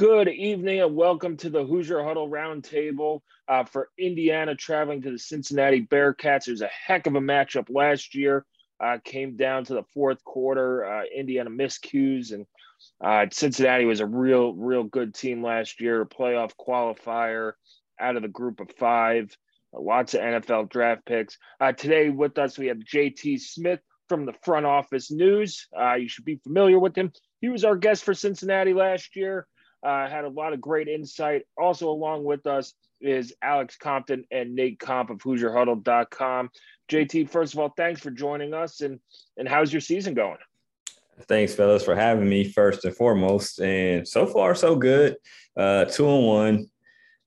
Good evening and welcome to the Hoosier Huddle Roundtable uh, for Indiana traveling to the Cincinnati Bearcats. It was a heck of a matchup last year. Uh, came down to the fourth quarter. Uh, Indiana miscues, and uh, Cincinnati was a real, real good team last year. Playoff qualifier out of the group of five. Lots of NFL draft picks. Uh, today with us, we have JT Smith from the front office news. Uh, you should be familiar with him. He was our guest for Cincinnati last year. Uh, had a lot of great insight. Also, along with us is Alex Compton and Nate Comp of HoosierHuddle.com. JT, first of all, thanks for joining us. And and how's your season going? Thanks, fellas, for having me first and foremost. And so far, so good. Uh, two and one.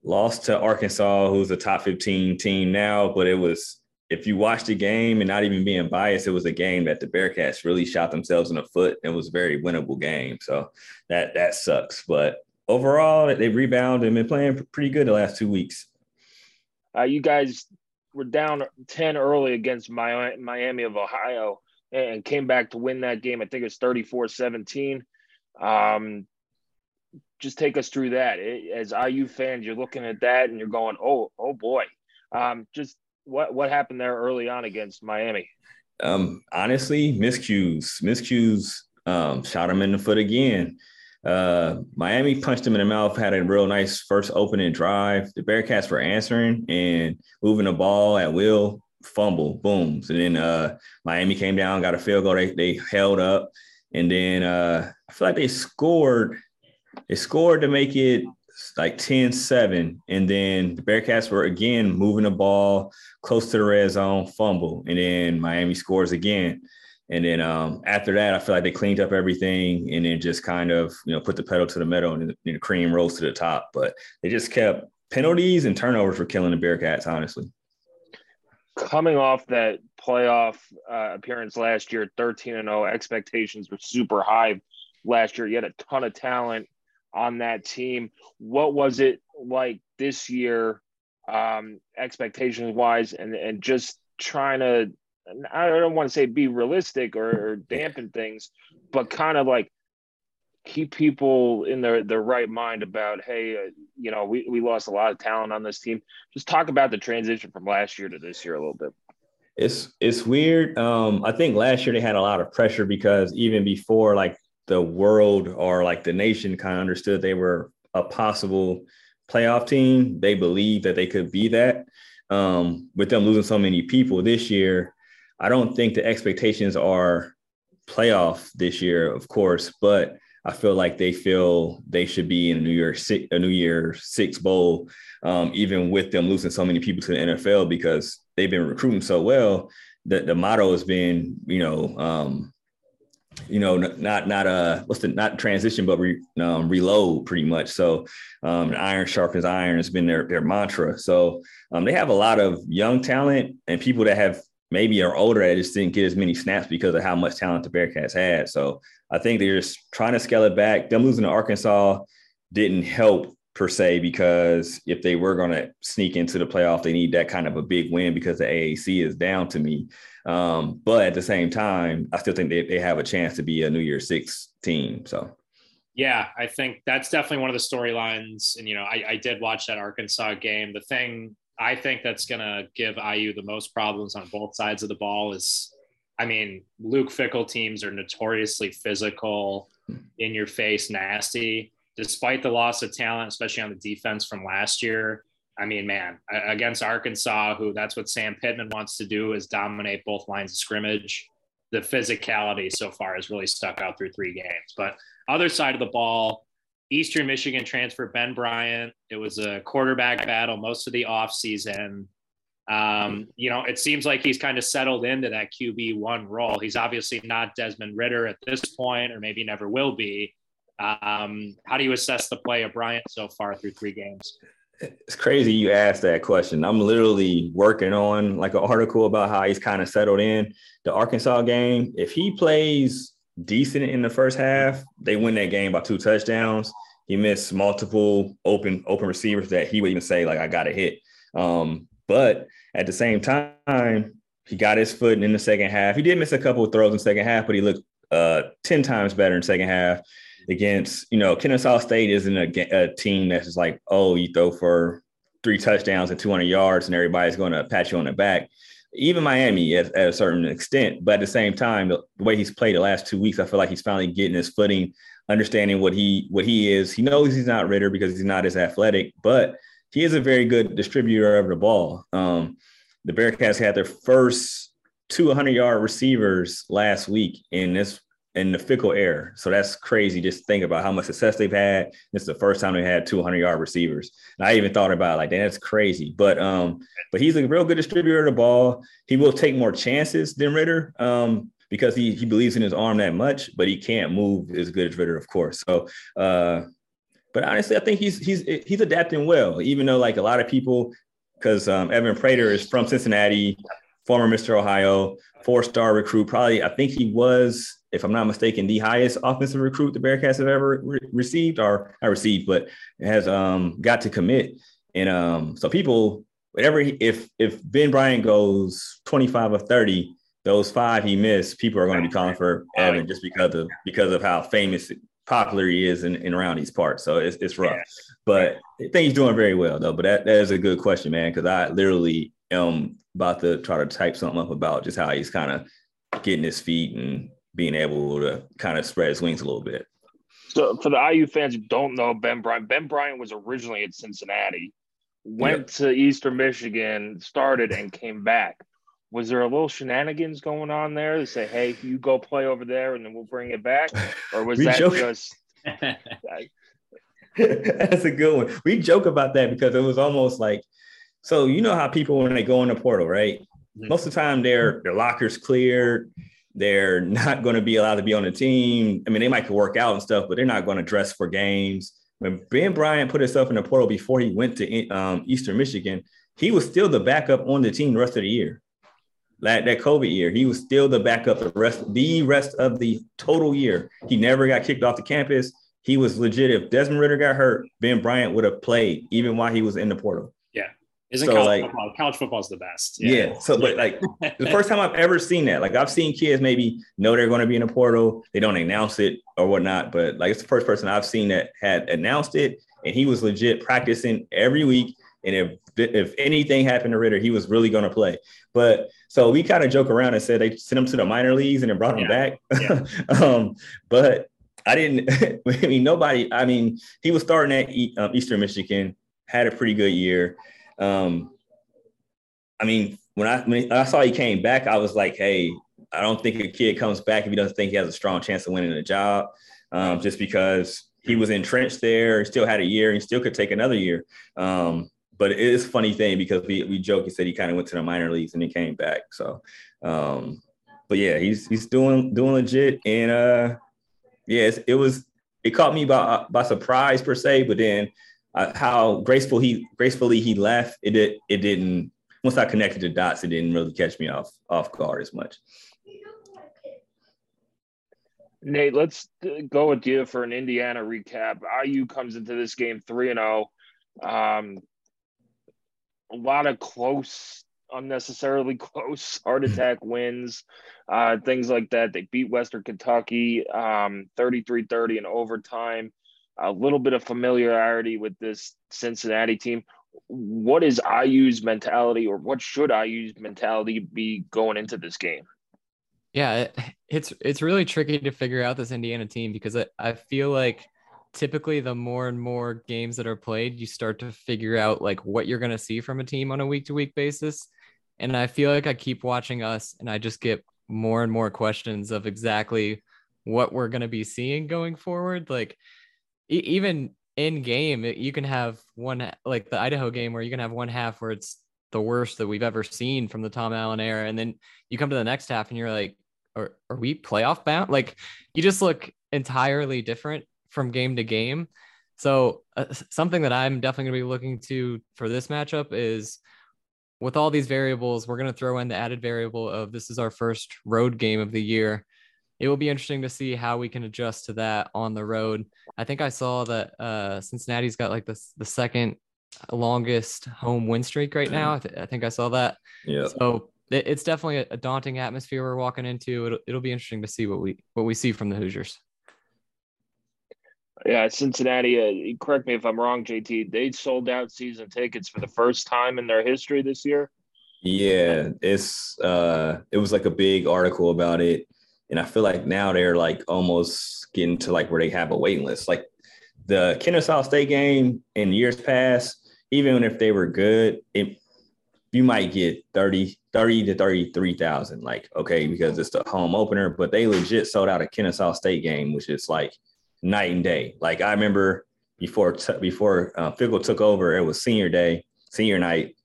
Lost to Arkansas, who's a top 15 team now, but it was if you watch the game and not even being biased, it was a game that the Bearcats really shot themselves in the foot. And was a very winnable game. So that that sucks. But overall, they rebounded and been playing pretty good the last two weeks. Uh, you guys were down 10 early against Miami of Ohio and came back to win that game. I think it's 34 17. Um, just take us through that. As IU fans, you're looking at that and you're going, oh, oh boy. Um, just what what happened there early on against Miami? Um, honestly, miscues, miscues um, shot him in the foot again. Uh, Miami punched him in the mouth, had a real nice first opening drive. The Bearcats were answering and moving the ball at will, fumble, booms. And then uh, Miami came down, got a field goal. They, they held up. And then uh, I feel like they scored. They scored to make it like 10-7 and then the bearcats were again moving the ball close to the red zone fumble and then miami scores again. And then um, after that i feel like they cleaned up everything and then just kind of you know put the pedal to the metal and the cream rose to the top. But they just kept penalties and turnovers for killing the bearcats honestly. Coming off that playoff uh, appearance last year 13 and 0 expectations were super high last year. You had a ton of talent on that team. What was it like this year, um, expectations wise, and and just trying to I don't want to say be realistic or, or dampen things, but kind of like keep people in their their right mind about hey, uh, you know, we we lost a lot of talent on this team. Just talk about the transition from last year to this year a little bit. It's it's weird. Um, I think last year they had a lot of pressure because even before like the world or like the nation kind of understood they were a possible playoff team. They believed that they could be that. Um, with them losing so many people this year, I don't think the expectations are playoff this year, of course, but I feel like they feel they should be in a New Year six, a New Year Six bowl, um, even with them losing so many people to the NFL because they've been recruiting so well. That the motto has been, you know, um, you know, not not uh what's the not transition, but re, um, reload pretty much. So um, iron sharpens iron has been their their mantra. So um, they have a lot of young talent and people that have maybe are older that just didn't get as many snaps because of how much talent the Bearcats had. So I think they're just trying to scale it back. Them losing to Arkansas didn't help per se because if they were going to sneak into the playoff, they need that kind of a big win because the AAC is down to me. Um, but at the same time, I still think they, they have a chance to be a New Year Six team. So. Yeah, I think that's definitely one of the storylines. And, you know, I, I did watch that Arkansas game. The thing I think that's going to give IU the most problems on both sides of the ball is, I mean, Luke Fickell teams are notoriously physical, in your face, nasty despite the loss of talent, especially on the defense from last year. I mean, man, against Arkansas, who that's what Sam Pittman wants to do is dominate both lines of scrimmage. the physicality so far has really stuck out through three games. But other side of the ball, Eastern Michigan transfer Ben Bryant. It was a quarterback battle most of the offseason. Um, you know, it seems like he's kind of settled into that QB one role. He's obviously not Desmond Ridder at this point, or maybe never will be. Um, how do you assess the play of Bryant so far through three games? It's crazy you asked that question. I'm literally working on like an article about how he's kind of settled in the Arkansas game. If he plays decent in the first half, they win that game by two touchdowns. He missed multiple open open receivers that he would even say like I got to hit. Um, but at the same time, he got his foot in the second half. He did miss a couple of throws in the second half, but he looked uh, 10 times better in second half against, you know, Kennesaw State isn't a, a team that's just like, oh, you throw for three touchdowns and 200 yards and everybody's going to pat you on the back. Even Miami at, at, a certain extent, but at the same time, the, the way he's played the last two weeks, I feel like he's finally getting his footing, understanding what he what he is. He knows he's not Ridder because he's not as athletic, but he is a very good distributor of the ball. Um, the Bearcats had their first 200 yard receivers last week and this in the Fickell air. So that's crazy. Just think about how much success they've had. This is the first time they had 200 yard receivers. And I even thought about like that's crazy. But um, but he's a real good distributor of the ball. He will take more chances than Ridder Um, because he he believes in his arm that much, but he can't move as good as Ridder, of course. So uh, but honestly, I think he's he's he's adapting well, even though like a lot of people, because um, Evan Prater is from Cincinnati, former Mr. Ohio, four-star recruit. Probably, I think he was, if I'm not mistaken, the highest offensive recruit the Bearcats have ever re- received, or not received, but has um, got to commit. And um, so people, whatever, if if Ben Bryant goes 25 or 30, those five he missed, people are going to be calling for Evan just because of because of how famous popular he is in, in around these parts. So it's, it's rough. But I think he's doing very well though. But that, that is a good question, man, because I literally am about to try to type something up about just how he's kind of getting his feet and being able to kind of spread his wings a little bit. So for the IU fans who don't know Ben Bryant, Ben Bryant was originally at Cincinnati, went yep. to Eastern Michigan, started and came back was there a little shenanigans going on there to say, "Hey, you go play over there, and then we'll bring it back," or was that joke. just? That's a good one. We joke about that because it was almost like, so you know how people when they go in the portal, right? Mm-hmm. Most of the time, their their lockers cleared. They're not going to be allowed to be on the team. I mean, they might work out and stuff, but they're not going to dress for games. When Ben Bryant put himself in the portal before he went to um, Eastern Michigan, he was still the backup on the team the rest of the year that, that COVID year, he was still the backup the rest the rest of the total year. He never got kicked off the campus. He was legit. If Desmond Ridder got hurt, Ben Bryant would have played even while he was in the portal. Isn't so college like, football? College football is the best. Yeah. yeah so, but like the first time I've ever seen that, like I've seen kids maybe know they're going to be in a portal, they don't announce it or whatnot. But like it's the first person I've seen that had announced it, and he was legit practicing every week. And if if anything happened to Ridder, he was really going to play. But so we kind of joke around and said they sent him to the minor leagues and then brought him yeah. back. Yeah. um, but I didn't. I mean, nobody. I mean, he was starting at um, Eastern Michigan, had a pretty good year. Um, I mean, when I when I saw he came back, I was like, hey, I don't think a kid comes back if he doesn't think he has a strong chance of winning a job, um, just because he was entrenched there, he still had a year, he still could take another year. Um, but it is a funny thing because we we joke. He said he kind of went to the minor leagues and he came back. So, um, but yeah, he's he's doing doing legit. And uh, yes, it was it caught me by by surprise per se. But then uh, how graceful he gracefully he left. It did it didn't. Once I connected the dots, it didn't really catch me off off guard as much. Nate, let's go with you for an Indiana recap. IU comes into this game 3 and 0. Um, a lot of close, unnecessarily close heart attack wins, uh, things like that. They beat Western Kentucky um, 33 30 in overtime. A little bit of familiarity with this Cincinnati team. What is IU's mentality, or what should IU's mentality be going into this game? Yeah, it's it's really tricky to figure out this Indiana team because I, I feel like typically the more and more games that are played, you start to figure out like what you're going to see from a team on a week to week basis. And I feel like I keep watching us and I just get more and more questions of exactly what we're going to be seeing going forward. Like even in game, you can have one like the Idaho game where you can have one half where it's the worst that we've ever seen from the Tom Allen era, and then you come to the next half and you're like, are, are we playoff bound? Like you just look entirely different from game to game. So uh, something that I'm definitely going to be looking to for this matchup is with all these variables, we're going to throw in the added variable of this is our first road game of the year it will be interesting to see how we can adjust to that on the road. I think I saw that uh, Cincinnati's got like the, the second longest home win streak right now. I, th- I think I saw that. Yeah. So it, it's definitely a, a, daunting atmosphere we're walking into. It'll, it'll be interesting to see what we what we see from the Hoosiers. Yeah, Cincinnati. Uh, correct me if I'm wrong, JT. They sold out season tickets for the first time in their history this year. Yeah, it's uh, it was like a big article about it. And I feel like now they're like almost getting to like where they have a waiting list. Like the Kennesaw State game in years past, even if they were good, it you might get 30, 30 to 33,000. Like, okay, because it's the home opener, but they legit sold out a Kennesaw State game, which is like night and day. Like I remember before t- before uh, Fickell took over, it was senior day, senior night,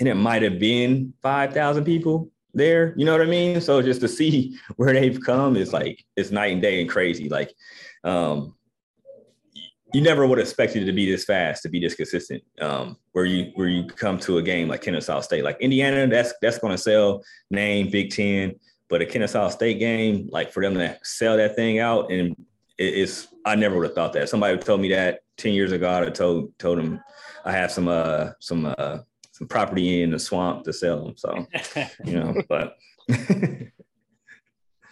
and it might have been 5,000 people there. You know what I mean? So just to see where they've come is like it's night and day and crazy. Like um you never would have expected it to be this fast, to be this consistent. Um, where you where you come to a game like Kennesaw State, like Indiana, that's that's going to sell name Big Ten, but a Kennesaw State game, like for them to sell that thing out, and it, it's I never would have thought that. Somebody told me that ten years ago. I told told them I have some uh some uh some property in the swamp to sell them. So, you know, but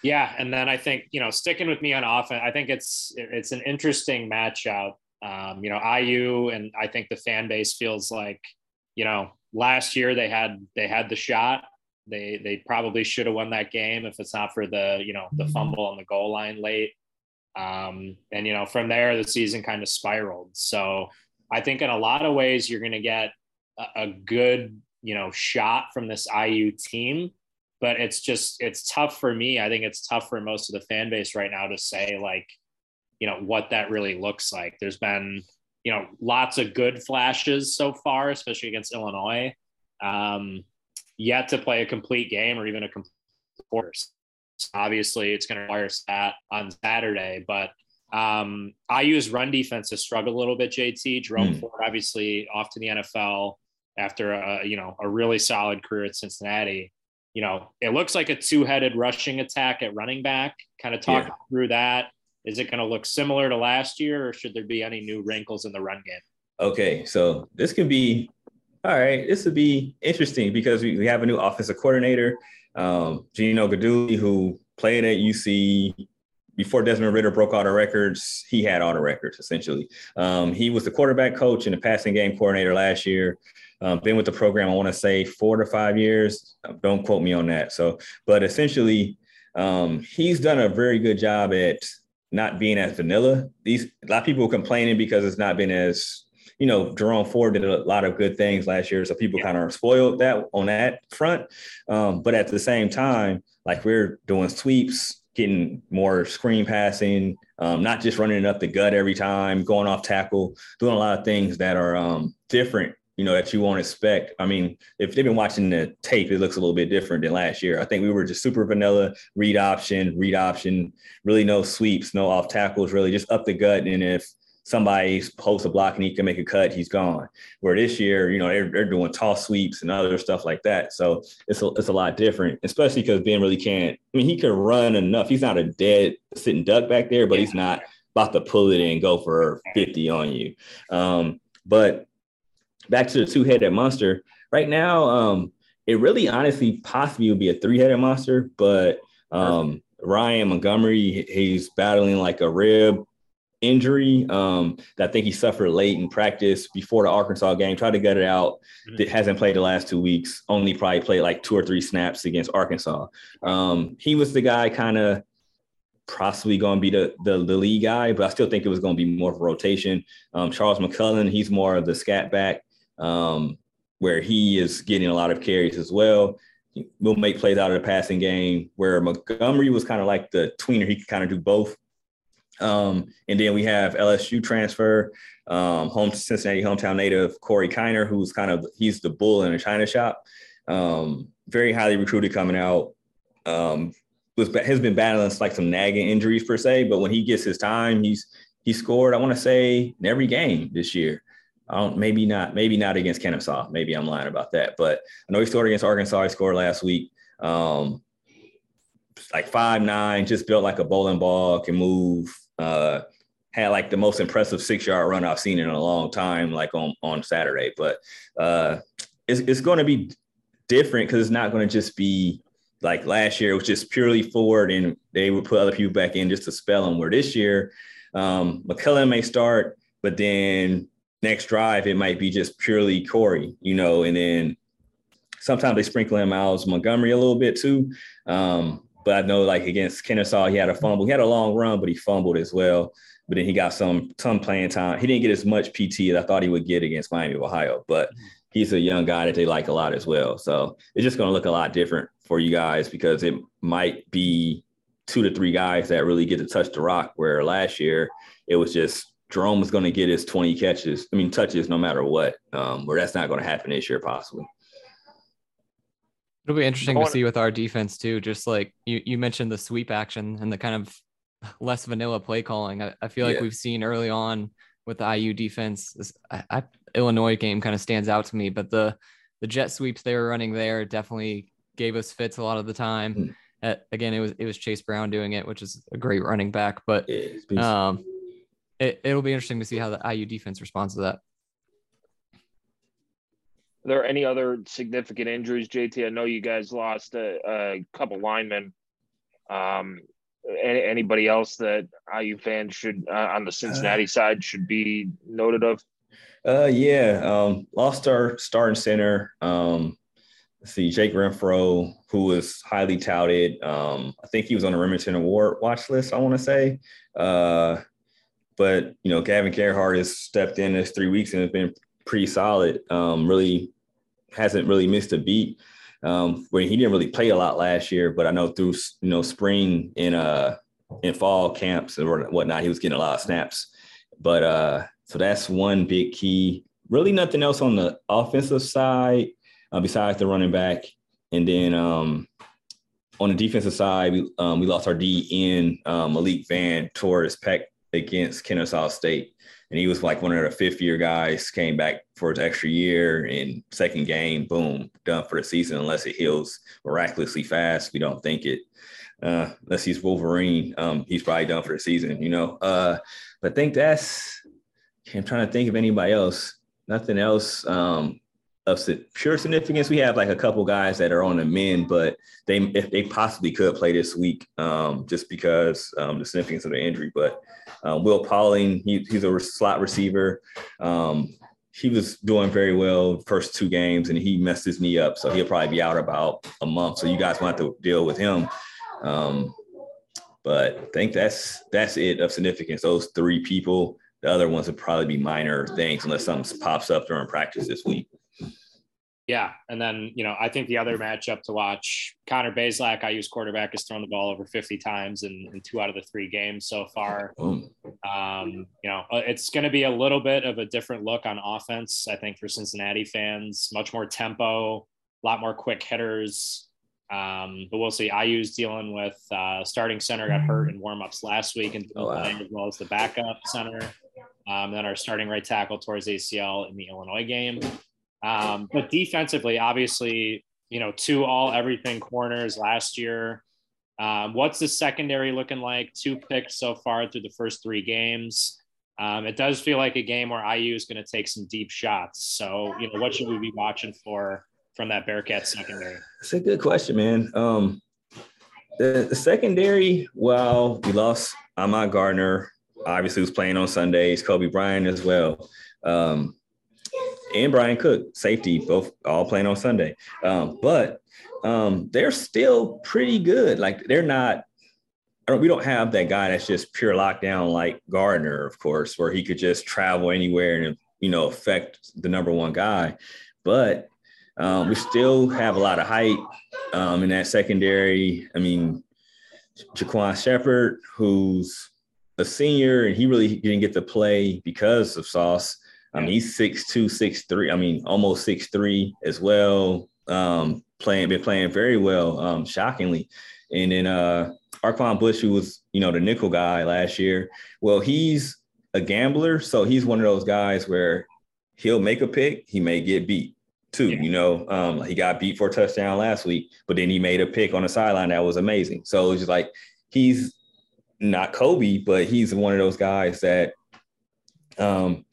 yeah. And then I think, you know, sticking with me on offense, I think it's, it's an interesting matchup. Um, you know, IU and I think the fan base feels like, you know, last year they had, they had the shot. They, they probably should have won that game if it's not for the, you know, the fumble on the goal line late. Um, and, you know, from there, the season kind of spiraled. So I think in a lot of ways, you're going to get a good you know shot from this IU team but it's just it's tough for me. I think it's tough for most of the fan base right now to say like you know what that really looks like. There's been you know lots of good flashes so far especially against Illinois. Um yet to play a complete game or even a complete course. Obviously it's going to require that on Saturday but um, IU's run defense has struggled a little bit. JT Jerome mm. Ford, obviously off to the NFL after a you know a really solid career at Cincinnati. You know, it looks like a two-headed rushing attack at running back. Kind of talk yeah. through that. Is it going to look similar to last year, or should there be any new wrinkles in the run game? Okay, so this can be all right. This would be interesting because we, we have a new offensive coordinator, um, Gino Guidugli, who played at UC before Desmond Ridder broke all the records, he had all the records essentially. Um, he was the quarterback coach and the passing game coordinator last year. Um, been with the program, I want to say four to five years. Don't quote me on that. So, but essentially, um, he's done a very good job at not being as vanilla. These a lot of people complaining because it's not been as you know, Jerome Ford did a lot of good things last year, so people yeah. kind of spoiled that on that front. Um, but at the same time, like we're doing sweeps, getting more screen passing, um, not just running up the gut every time, going off tackle, doing a lot of things that are um, different, you know, that you won't expect. I mean, if they've been watching the tape, it looks a little bit different than last year. I think we were just super vanilla, read option, read option, really no sweeps, no off tackles, really just up the gut. And if somebody posts a block and he can make a cut, he's gone. Where this year, you know, they're, they're doing toss sweeps and other stuff like that. So it's a, it's a lot different, especially because Ben really can't. I mean, he can run enough. He's not a dead sitting duck back there, but he's not about to pull it and go for 50 on you. Um, but back to the two headed monster. Right now, um, it really honestly possibly would be a three headed monster, but um, Ryan Montgomery, he's battling like a rib injury um, that I think he suffered late in practice before the Arkansas game. Tried to get it out. Mm-hmm. That hasn't played the last two weeks. Only probably played like two or three snaps against Arkansas. Um, he was the guy kind of possibly going to be the, the, the lead guy, but I still think it was going to be more of a rotation. Um, Charles McClellan, he's more of the scat back, um, where he is getting a lot of carries as well. We'll make plays out of the passing game. Where Montgomery was kind of like the tweener, he could kind of do both. Um, and then we have LSU transfer, um, home Cincinnati hometown native Corey Kiner, who's kind of he's the bull in a china shop. Um, very highly recruited coming out. Um, was has been battling like some nagging injuries per se, but when he gets his time, he's he scored. I want to say in every game this year. I don't maybe not maybe not against Kennesaw. Maybe I'm lying about that, but I know he scored against Arkansas. He scored last week. Um, like five nine, just built like a bowling ball, can move. Uh, had like the most impressive six yard run I've seen in a long time, like on on Saturday. But uh, it's it's going to be different because it's not going to just be like last year. It was just purely forward, and they would put other people back in just to spell them. Where this year, um, McClellan may start, but then next drive it might be just purely Corey, you know, and then sometimes they sprinkle in Miles Montgomery a little bit too. Um, but I know like against Kennesaw, he had a fumble. He had a long run, but he fumbled as well. But then he got some some playing time. He didn't get as much PT as I thought he would get against Miami of Ohio, but he's a young guy that they like a lot as well. So it's just going to look a lot different for you guys because it might be two to three guys that really get to touch the rock. Where last year it was just Jerome was going to get his 20 catches, I mean, touches no matter what, um, where that's not going to happen this year, possibly. It'll be interesting to see with our defense too. Just like you, you mentioned the sweep action and the kind of less vanilla play calling. I, I feel like yeah. we've seen early on with the IU defense. This I, I, Illinois game kind of stands out to me, but the the jet sweeps they were running there definitely gave us fits a lot of the time. Mm. At, again, it was it was Chase Brown doing it, which is a great running back. But yeah, um, it, it'll be interesting to see how the IU defense responds to that. Are there any other significant injuries, JT? I know you guys lost a, a couple linemen. Um, anybody else that IU fans should uh, on the Cincinnati uh, side should be noted of? Uh, yeah, um, lost our starting center. Um, let's see, Jake Renfro, who was highly touted. Um, I think he was on the Remington Award watch list. I want to say. Uh, but you know, Gavin Gerhardt has stepped in this three weeks and has been pretty solid. Um, really hasn't really missed a beat. Um, where he didn't really play a lot last year, but I know through you know spring in uh in fall camps or whatnot, he was getting a lot of snaps. But uh, so that's one big key. Really, nothing else on the offensive side uh, besides the running back. And then um, on the defensive side, we um, we lost our D in um, Malik Vann towards pec against Kennesaw State. And he was like one of the fifth year guys, came back for his extra year in second game, boom, done for the season, unless it heals miraculously fast. We don't think it. Uh, unless he's Wolverine, um, he's probably done for the season, you know. Uh, but I think that's I'm trying to think of anybody else. Nothing else. Um, of pure significance. We have like a couple guys that are on the men, but they if they possibly could play this week, um, just because um, the significance of the injury. But um, Will Pauling, he, he's a slot receiver. Um, he was doing very well first two games, and he messed his knee up, so he'll probably be out about a month. So you guys want to deal with him. Um, but I think that's that's it of significance. Those three people. The other ones would probably be minor things unless something pops up during practice this week. Yeah. And then, you know, I think the other matchup to watch, Connor Bazelak, IU's quarterback, has thrown the ball over 50 times in, in two out of the three games so far. Um, you know, uh, it's going to be a little bit of a different look on offense, I think, for Cincinnati fans. Much more tempo, a lot more quick hitters. Um, but we'll see. IU's dealing with uh, starting center got hurt in warmups last week and oh, wow. as well as the backup center. Um, then our starting right tackle towards ACL in the Illinois game. Um, but defensively, obviously, you know, two all everything corners last year. Um, what's the secondary looking like? Two picks so far through the first three games. Um, it does feel like a game where IU is going to take some deep shots. So, you know, what should we be watching for from that Bearcat secondary? It's a good question, man. Um, the, the secondary, well, we lost Ahmad Gardner, obviously was playing on Sundays, Coby Bryant as well. Um, and Bryan Cook, safety, both all playing on Sunday. Um, but um, they're still pretty good. Like they're not. we don't have that guy that's just pure lockdown like Gardner, of course, where he could just travel anywhere and you know affect the number one guy. But Um, we still have a lot of height um, in that secondary. I mean, Ja'quan Sheppard, who's a senior, and he really didn't get to play because of Sauce. I mean, he's six two, six three. I mean, almost six three as well. Um, playing, been playing very well, um, shockingly. And then uh, Arquon Bush, who was you know the nickel guy last year. Well, he's a gambler, so he's one of those guys where he'll make a pick, he may get beat too. Yeah. You know, um, he got beat for a touchdown last week, but then he made a pick on the sideline that was amazing. So it's just like he's not Coby, but he's one of those guys that um,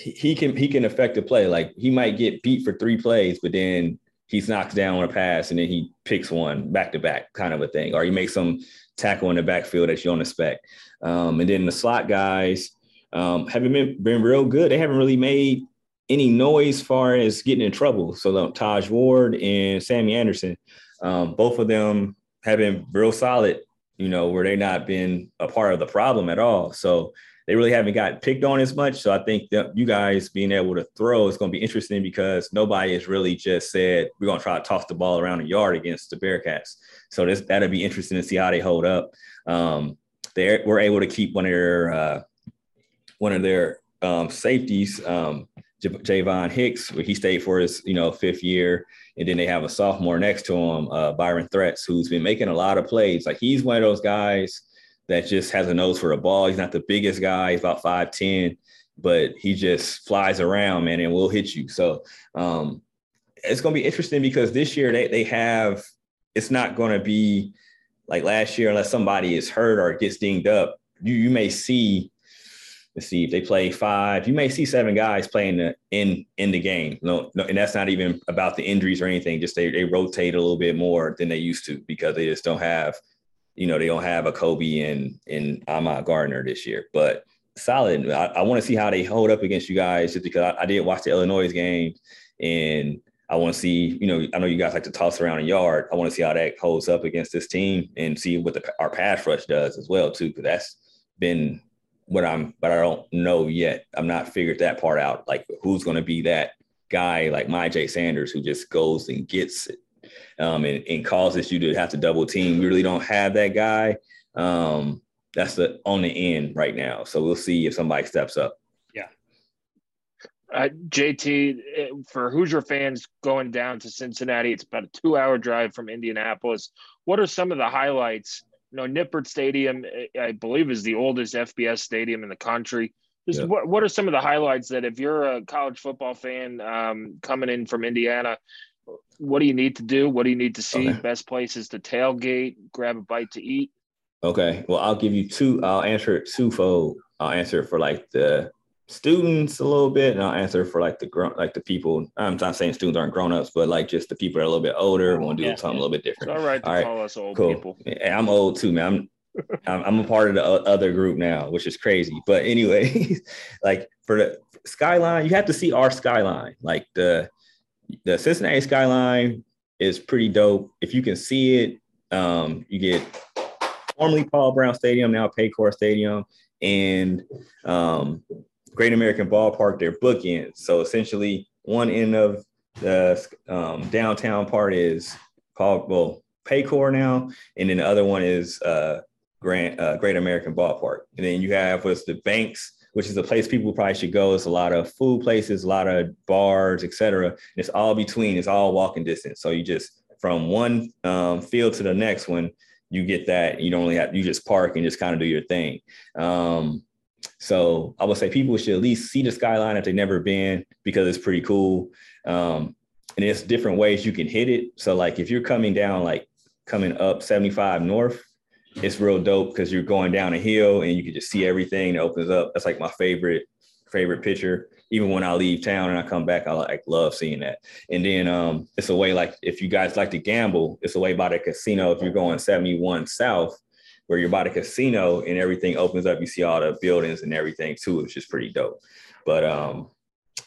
he, he can he can affect the play. Like he might get beat for three plays, but then he's knocks down on a pass and then he picks one back to back, kind of a thing, or he makes some tackle in the backfield that you don't expect. Um, and then the slot guys um, haven't been been real good. They haven't really made any noise far as getting in trouble. So um, Taj Ward and Sammy Anderson, um, both of them have been real solid, you know, where they not been a part of the problem at all. So they really haven't got picked on as much. So I think that you guys being able to throw is going to be interesting because nobody has really just said we're going to try to toss the ball around the yard against the Bearcats. So this that'll be interesting to see how they hold up. Um, they were able to keep one of their uh, one of their um, safeties, um, J- Javon Hicks, where he stayed for his, you know, fifth year. And then they have a sophomore next to him, uh, Byron Threats, who's been making a lot of plays. Like he's one of those guys that just has a nose for a ball. He's not the biggest guy. He's about 5'10", but he just flies around, man, and will hit you. So um, it's going to be interesting because this year they, they have, it's not going to be like last year unless somebody is hurt or gets dinged up. You, you may see Let's see if they play five. You may see seven guys playing the, in in the game. No, no, and that's not even about the injuries or anything. Just they they rotate a little bit more than they used to because they just don't have, you know, they don't have a Coby and and Ahmad Gardner this year. But solid. I, I want to see how they hold up against you guys, just because I, I did watch the Illinois game, and I want to see. You know, I know you guys like to toss around a yard. I want to see how that holds up against this team and see what the, our pass rush does as well too, because that's been what I'm, but I don't know yet. I'm not figured that part out. Like who's going to be that guy like Myjai Sanders who just goes and gets it um, and, and, causes you to have to double team. We really don't have that guy. Um, that's the on the end right now. So we'll see if somebody steps up. Yeah. Uh, JT, eh, for Hoosier fans going down to Cincinnati, it's about a two hour drive from Indianapolis. What are some of the highlights you know, Nippert Stadium, I believe, is the oldest FBS stadium in the country. Just yeah. what, what are some of the highlights that if you're a college football fan um, coming in from Indiana, what do you need to do? What do you need to see? Okay. Best places to tailgate, grab a bite to eat. Okay. Well, I'll give you two. I'll answer it twofold. I'll answer it for like the students a little bit, and I'll answer for like the grown, like the people. I'm not saying students aren't grown ups, but like just the people that are a little bit older oh, want to do yeah, something a little bit different. It's all right to all call us old cool. people. Yeah, I'm old too, man. I'm I'm a part of the other group now, which is crazy. But anyway, like for the skyline, you have to see our skyline. Like the the Cincinnati skyline is pretty dope. If you can see it, um, you get formerly Paul Brown Stadium, now Paycor Stadium, and um, Great American Ballpark, they're bookends. So essentially, one end of the um, downtown part is Paul well Paycor now, and then the other one is uh, Grant uh, Great American Ballpark. And then you have what's the banks, which is a place people probably should go. It's a lot of food places, a lot of bars, etc. It's all between. It's all walking distance. So you just from one um, field to the next one, you get that. You don't really have. You just park and just kind of do your thing. Um, so I would say people should at least see the skyline if they've never been because it's pretty cool. Um, and there's different ways you can hit it. So like if you're coming down, like coming up 75 north, it's real dope because you're going down a hill and you can just see everything that opens up. That's like my favorite favorite picture. Even when I leave town and I come back, I like love seeing that. And then um, it's a way like if you guys like to gamble, it's a way by the casino. If you're going 71 south, where you're by the casino and everything opens up. You see all the buildings and everything too, which is pretty dope. But um,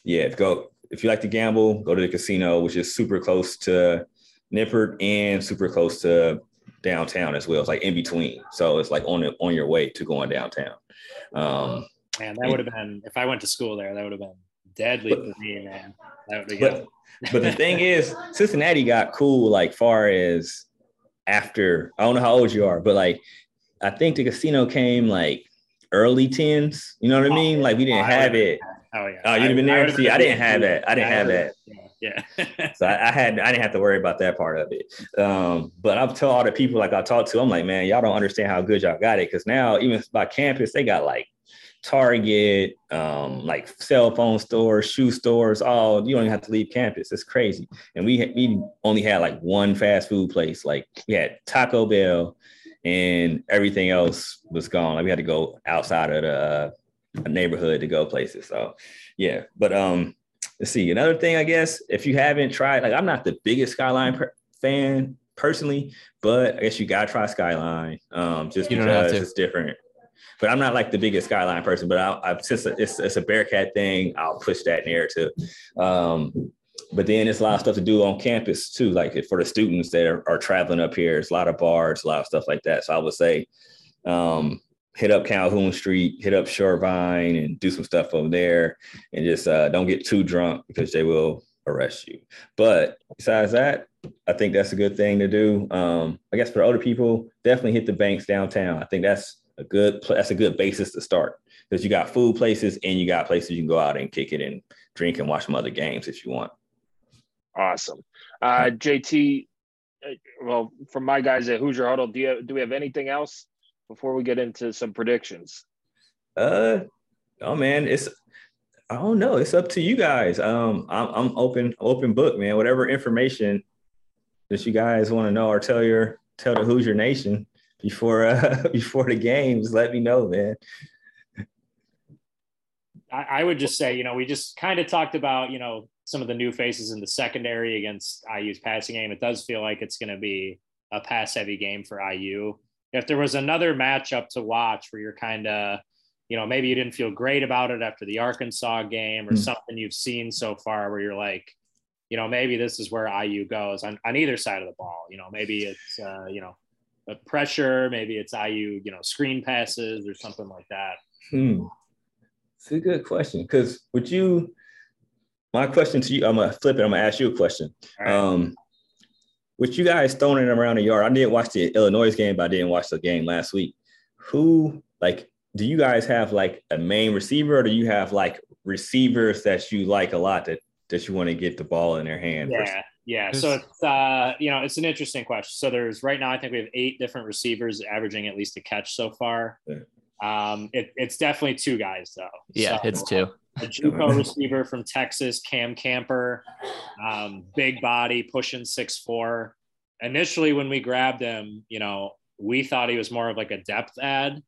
yeah, go if you like to gamble, go to the casino, which is super close to Nippert and super close to downtown as well. It's like in between, so it's like on the, on your way to going downtown. Um, Man, that would have been if I went to school there. That would have been Deadly but, for me, man. That would be good. But, but the thing is, Cincinnati got cool like far as after I don't know how old you are, but like I think the casino came like early tens. You know what I mean? Like we didn't have it. Oh yeah. Oh, you've been there. See, I didn't have that. I didn't have that. Yeah. so I, I, had I didn't have to worry about that part of it. Um, but I've told all the people like I talked to, I'm like, man, y'all don't understand how good y'all got it. Cause now even by campus, they got like Target, um, like cell phone stores, shoe stores, all you don't even have to leave campus. It's crazy. And we we only had like one fast food place. Like we had Taco Bell and everything else was gone. Like we had to go outside of the uh, neighborhood to go places. So yeah, but um, let's see. Another thing, I guess, if you haven't tried, like I'm not the biggest Skyline per- fan personally, but I guess you gotta try Skyline. Um, just you because it's different. But I'm not like the biggest Skyline person. But I, I since it's, it's a Bearcat thing, I'll push that narrative. Um, but then it's a lot of stuff to do on campus too, like for the students that are, are traveling up here. It's a lot of bars, a lot of stuff like that. So I would say um, hit up Calhoun Street, hit up Short Vine, and do some stuff over there, and just uh, don't get too drunk because they will arrest you. But besides that, I think that's a good thing to do. Um, I guess for older people, definitely hit the banks downtown. I think that's a good that's a good basis to start because you got food places and you got places you can go out and kick it and drink and watch some other games if you want. Awesome, uh, JT. Uh, well, from my guys at Hoosier Huddle, do you do we have anything else before we get into some predictions? Uh, oh man, it's I don't know. It's up to you guys. Um, I'm I'm open open book, man. Whatever information that you guys want to know or tell your tell the Hoosier Nation before uh before the games, let me know, man. I, I would just say, you know, we just kind of talked about, you know, some of the new faces in the secondary against IU's passing game. It does feel like it's going to be a pass heavy game for IU if there was another matchup to watch where you're kind of, you know, maybe you didn't feel great about it after the Arkansas game or mm something you've seen so far where you're like, you know, maybe this is where IU goes on, on either side of the ball. You know, maybe it's, uh, you know, a pressure, maybe it's IU, you know, screen passes or something like that. Hmm. It's a good question because would you, my question to you, I'm gonna flip it. I'm gonna ask you a question. Right. Um, with you guys throwing it around the yard, I didn't watch the Illinois game, but I didn't watch the game last week. Who like do you guys have like a main receiver or do you have like receivers that you like a lot that that you want to get the ball in their hand? Yeah, yeah. So it's uh, you know, it's an interesting question. So there's right now, I think we have eight different receivers averaging at least a catch so far. Yeah. Um, it, it's definitely two guys though. Yeah, so, it's two a JUCO receiver from Texas, Cam Camper, um, big body, pushing six four. Initially, when we grabbed him, you know, we thought he was more of like a depth ad.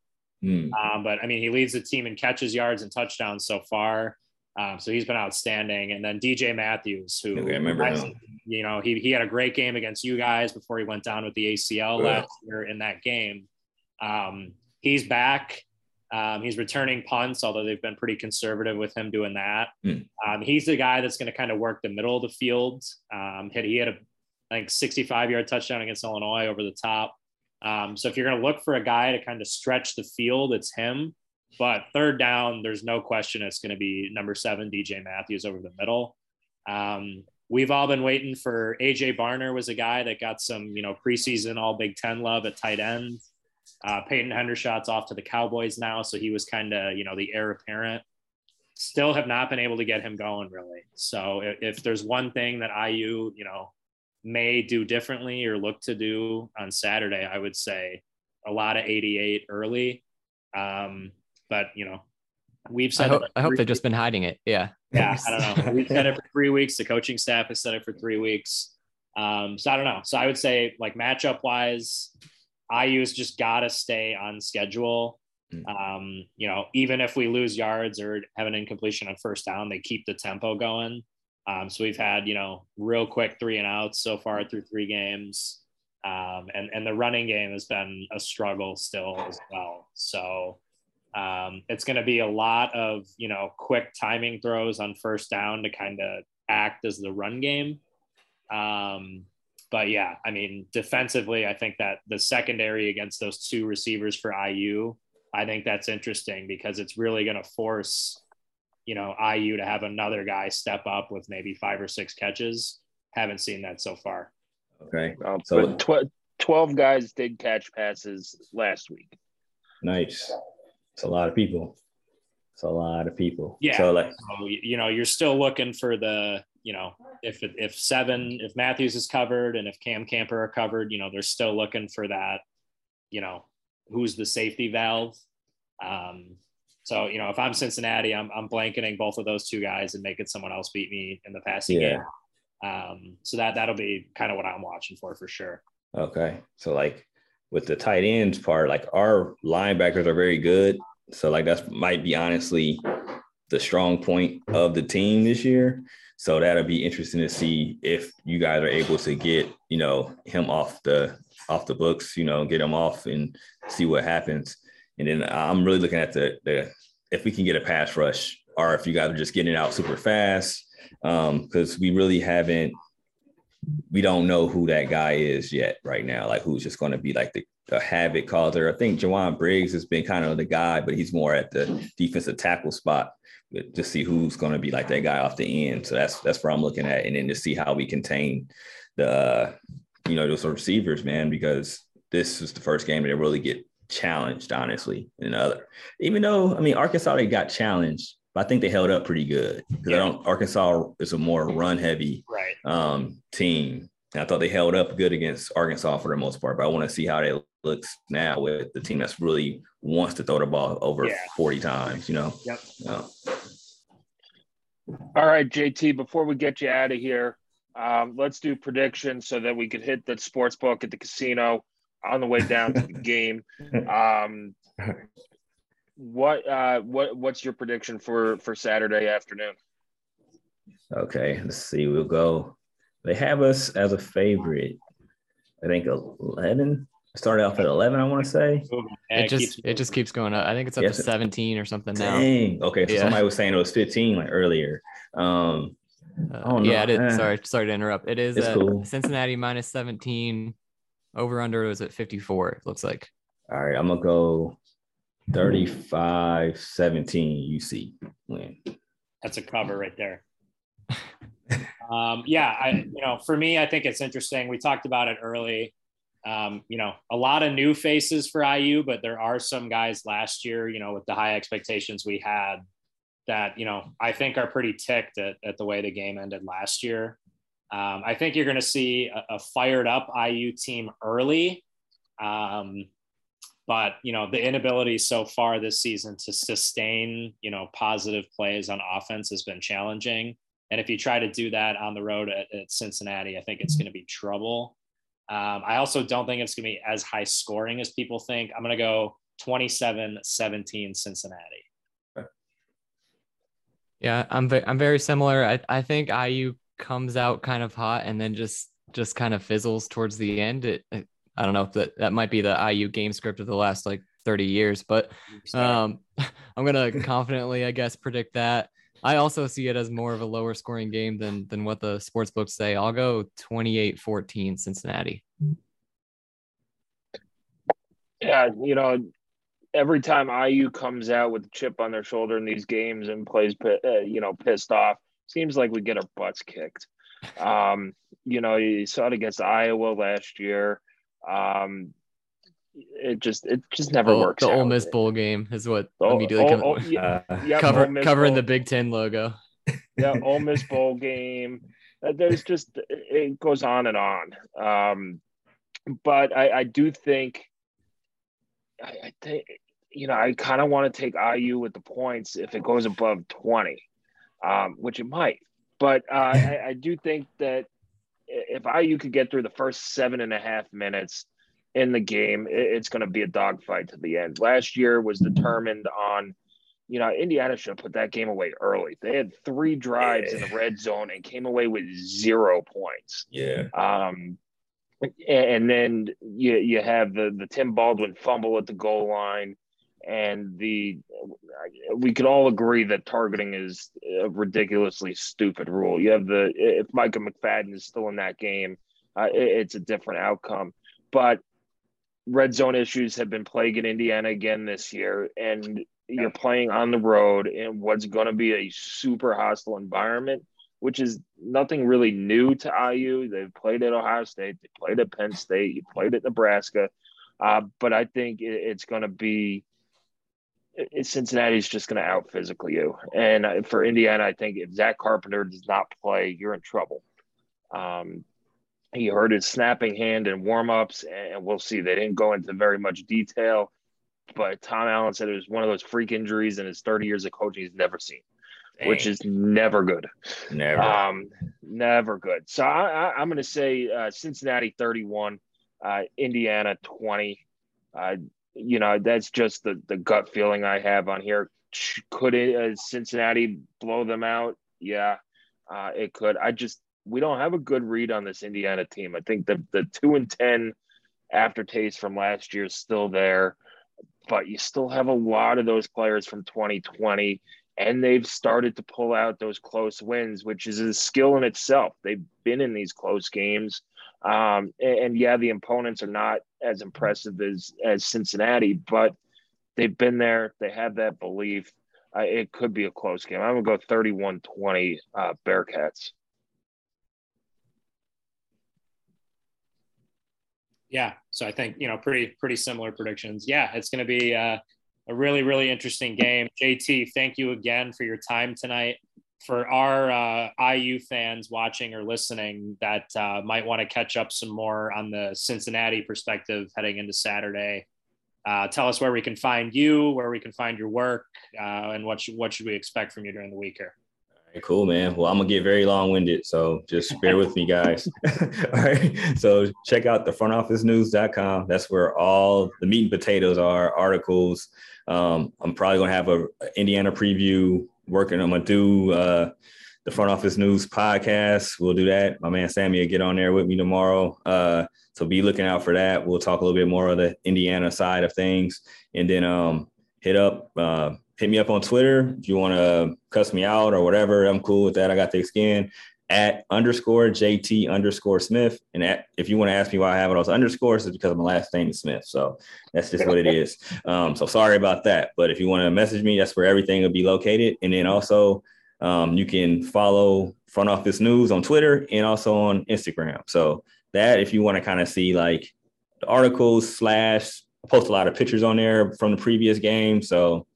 Mm. Um, but I mean, he leads the team in catches, yards, and touchdowns so far. Um, so he's been outstanding. And then DJ Matthews, who okay, I remember I, you know, he, he had a great game against you guys before he went down with the ACL last year in that game. Um, he's back. Um, he's returning punts, although they've been pretty conservative with him doing that. Mm. Um, he's the guy that's going to kind of work the middle of the field. Um, he had a I think 65 yard touchdown against Illinois over the top. Um, so if you're going to look for a guy to kind of stretch the field, it's him. But third down, there's no question it's going to be number seven, DJ Matthews over the middle. Um, we've all been waiting for AJ Barner was a guy that got some, you know, preseason all Big Ten love at tight end. Uh, Peyton Hendershot's off to the Cowboys now, so he was kind of you know the heir apparent. Still have not been able to get him going really. So if, if there's one thing that IU you know may do differently or look to do on Saturday, I would say a lot of 88 early. Um, but you know, we've said. I hope, I hope they've just been hiding it. Yeah. Yeah, I don't know. We've said it for three weeks. The coaching staff has said it for three weeks. Um, so I don't know. So I would say like matchup wise, IU's just got to stay on schedule. Mm. Um, you know, even if we lose yards or have an incompletion on first down, they keep the tempo going. Um, so we've had, you know, real quick three and outs so far through three games. Um, and, and the running game has been a struggle still as well. So um, it's going to be a lot of, you know, quick timing throws on first down to kind of act as the run game. Um, but yeah, I mean, defensively, I think that the secondary against those two receivers for IU, I think that's interesting because it's really going to force you know, IU to have another guy step up with maybe five or six catches. Haven't seen that so far. Okay. Uh, so tw- 12 guys did catch passes last week. Nice. It's a lot of people. It's a lot of people. Yeah. So like, so, you know, you're still looking for the, you know, if if seven, if Matthews is covered and if Cam Camper are covered, you know, they're still looking for that, you know, who's the safety valve. Um, so you know, if I'm Cincinnati, I'm I'm blanketing both of those two guys and making someone else beat me in the passing Yeah. game. Um, so that that'll be kind of what I'm watching for for sure. okay. So like with the tight ends part, like our linebackers are very good. So like that's might be honestly the strong point of the team this year. So that'll be interesting to see if you guys are able to get, you know, him off the off the books, you know, get him off and see what happens. And then I'm really looking at the the if we can get a pass rush or if you guys are just getting it out super fast. Um, because we really haven't we don't know who that guy is yet right now, like who's just gonna be like the, the havoc causer. I think Jowon Briggs has been kind of the guy, but he's more at the defensive tackle spot to see who's going to be like that guy off the end. So that's that's where I'm looking at, and then to see how we contain the uh, you know those receivers, man, because this was the first game that they really get challenged, honestly. And other, even though I mean Arkansas they got challenged, but I think they held up pretty good because I don't Arkansas is a more run heavy Right. um, team. And I thought they held up good against Arkansas for the most part, but I want to see how they looks now with the team that's really wants to throw the ball over Yeah. 40 times, you know? Yep. Yeah. All right, JT, before we get you out of here, um, let's do predictions so that we could hit the sports book at the casino on the way down to the game. Um, what uh, what what's your prediction for for Saturday afternoon? Okay, let's see. We'll go. They have us as a favorite. I think 11. Started off at 11, I want to say. Yeah, it just keeps it just keeps going up. I think it's up Yes. to 17 or something now. Okay, so Yeah. somebody was saying it was 15 like earlier. Um, Uh, Oh, no. yeah, it is. Eh. Sorry, sorry to interrupt. It is cool. Cincinnati minus 17. Over under was at 54. It looks like. all right, I'm gonna go 35 17 UC win. That's a cover right there. um, yeah, I you know, for me, I think it's interesting. We talked about it early. Um, you know, a lot of new faces for IU, but there are some guys last year, you know, with the high expectations we had that, you know, I think are pretty ticked at, at the way the game ended last year. Um, I think you're going to see a, a fired up IU team early. Um, but you know the inability so far this season to sustain you know positive plays on offense has been challenging and if you try to do that on the road at, at cincinnati i think it's going to be trouble um, i also don't think it's going to be as high scoring as people think i'm going to go 27-17 cincinnati Yeah, I'm ve- I'm very similar. I, I think IU comes out kind of hot and then just just kind of fizzles towards the end. It, it- I don't know if that that might be the IU game script of the last like 30 years, but um, I'm gonna confidently, I guess, predict that. I also see it as more of a lower scoring game than than what the sports books say. I'll go 28-14 Cincinnati. Yeah, you know, every time IU comes out with a chip on their shoulder in these games and plays, uh, you know, pissed off, seems like we get our butts kicked. Um, you know, you saw it against Iowa last year. Um, it just, it just never Oh, works. the Ole. Miss bowl game is what Oh, immediately oh, comes. oh, yeah, Uh, yep, Cover, Ole covering Bowl. the Big Ten logo. yeah, Ole Miss bowl game. Uh, There's just it goes on and on. Um, but I, I do think, I, I think you know I kind of want to take IU with the points if it goes above twenty, um, which it might. But uh, I, I do think that if IU could get through the first seven and a half minutes in the game, it's going to be a dogfight to the end. Last year was determined on you know, Indiana should have put that game away early. They had three drives in the red zone and came away with zero points. yeah. Um, and then you you have the the Tim Baldwin fumble at the goal line, and the we could all agree that targeting is a ridiculously stupid rule. You have the if Michael McFadden is still in that game, uh, it- it's a different outcome. But red zone issues have been plaguing Indiana again this year, and you're playing on the road in what's going to be a super hostile environment, which is nothing really new to IU. They've played at Ohio State, they played at Penn State, you played at Nebraska, uh, but I think it's going to be. Cincinnati's just going to out physical you, and for Indiana, I think if Zach Carpenter does not play, you're in trouble. Um, he hurt his snapping hand in warmups, and we'll see. They didn't go into very much detail, but Tom Allen said it was one of those freak injuries in his 30 years of coaching he's never seen, Dang. which is never good. Never. Um, never good. So I, am going to say uh, Cincinnati 31, uh, Indiana 20. Uh, you know, that's just the, the gut feeling I have on here. Could it, uh, Cincinnati blow them out? Yeah, uh, it could. I just we don't have a good read on this Indiana team. I think the the two and ten aftertaste from last year is still there, but you still have a lot of those players from 2020, and they've started to pull out those close wins, which is a skill in itself. They've been in these close games, um, and, and yeah, the opponents are not as impressive as as Cincinnati, but they've been there. They have that belief. It could be a close game. I'm gonna go 31-20 uh, Bearcats. Yeah, so I think you know pretty pretty similar predictions. Yeah, it's going to be uh, a really really interesting game. JT, thank you again for your time tonight. For our uh, IU fans watching or listening that uh, might want to catch up some more on the Cincinnati perspective heading into Saturday, uh, tell us where we can find you, where we can find your work, uh, and what what should we expect from you during the week here cool, man. Well, I'm gonna get very long winded, so just bear with me, guys. all right. So check out the frontofficenews.com. That's where all the meat and potatoes are, articles. Um, I'm probably gonna have a, Indiana preview working. I'm gonna do uh, the front office news podcast. We'll do that. My man Sammy will get on there with me tomorrow. Uh, so be looking out for that. We'll talk a little bit more of the Indiana side of things, and then um, hit up. Uh, hit me up on Twitter if you want to cuss me out or whatever. I'm cool with that. I got thick skin at underscore JT underscore Smith. And at, if you want to ask me why I have all those underscores, it's because my last name is Smith. So that's just what it is. Um, so sorry about that. But if you want to message me, that's where everything will be located. And then also um, you can follow Front Office News on Twitter and also on Instagram. So that if you want to kind of see like the articles slash post a lot of pictures on there from the previous game. So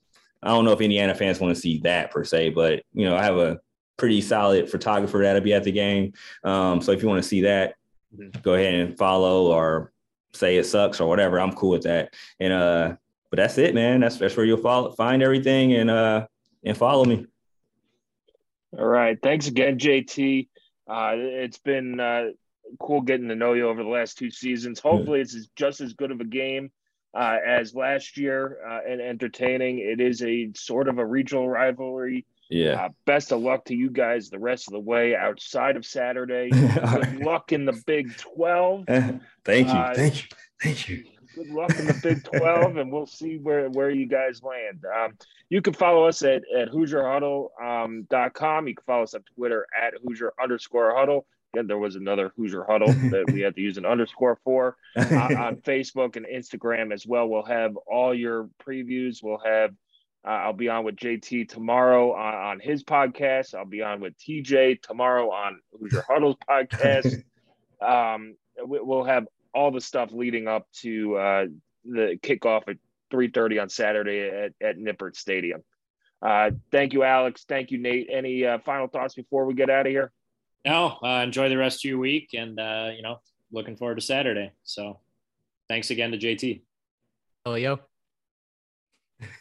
I don't know if Indiana fans want to see that per se, but you know, I have a pretty solid photographer that'll be at the game. Um, so if you want to see that, mm-hmm. go ahead and follow or say it sucks or whatever. I'm cool with that. And uh, but that's it, man. That's that's where you'll follow find everything and uh and follow me. All right. Thanks again, JT. Uh, it's been uh, cool getting to know you over the last two seasons. Hopefully, it's just as good of a game uh, as last year uh, and entertaining. It is a sort of a regional rivalry. Yeah. Uh, best of luck to you guys the rest of the way outside of Saturday. Good luck in the Big 12. Thank you. Uh, Thank you. Thank you. Good luck in the Big 12, and we'll see where, where you guys land. Um, you can follow us at, at HoosierHuddle.com. Um, you can follow us on Twitter at Hoosier underscore huddle. There was another Hoosier Huddle that we had to use an underscore for uh, on Facebook and Instagram as well. We'll have all your previews. We'll have, uh, I'll be on with JT tomorrow on, on, his podcast. I'll be on with TJ tomorrow on Hoosier Huddle's podcast. Um, we, will have all the stuff leading up to uh, the kickoff at 3.30 on Saturday at, at Nippert Stadium. Uh, thank you, Alex. Thank you, Nate. Any uh, final thoughts before we get out of here? No, uh, enjoy the rest of your week, and uh, you know, looking forward to Saturday. So, thanks again to JT. Oh, yo.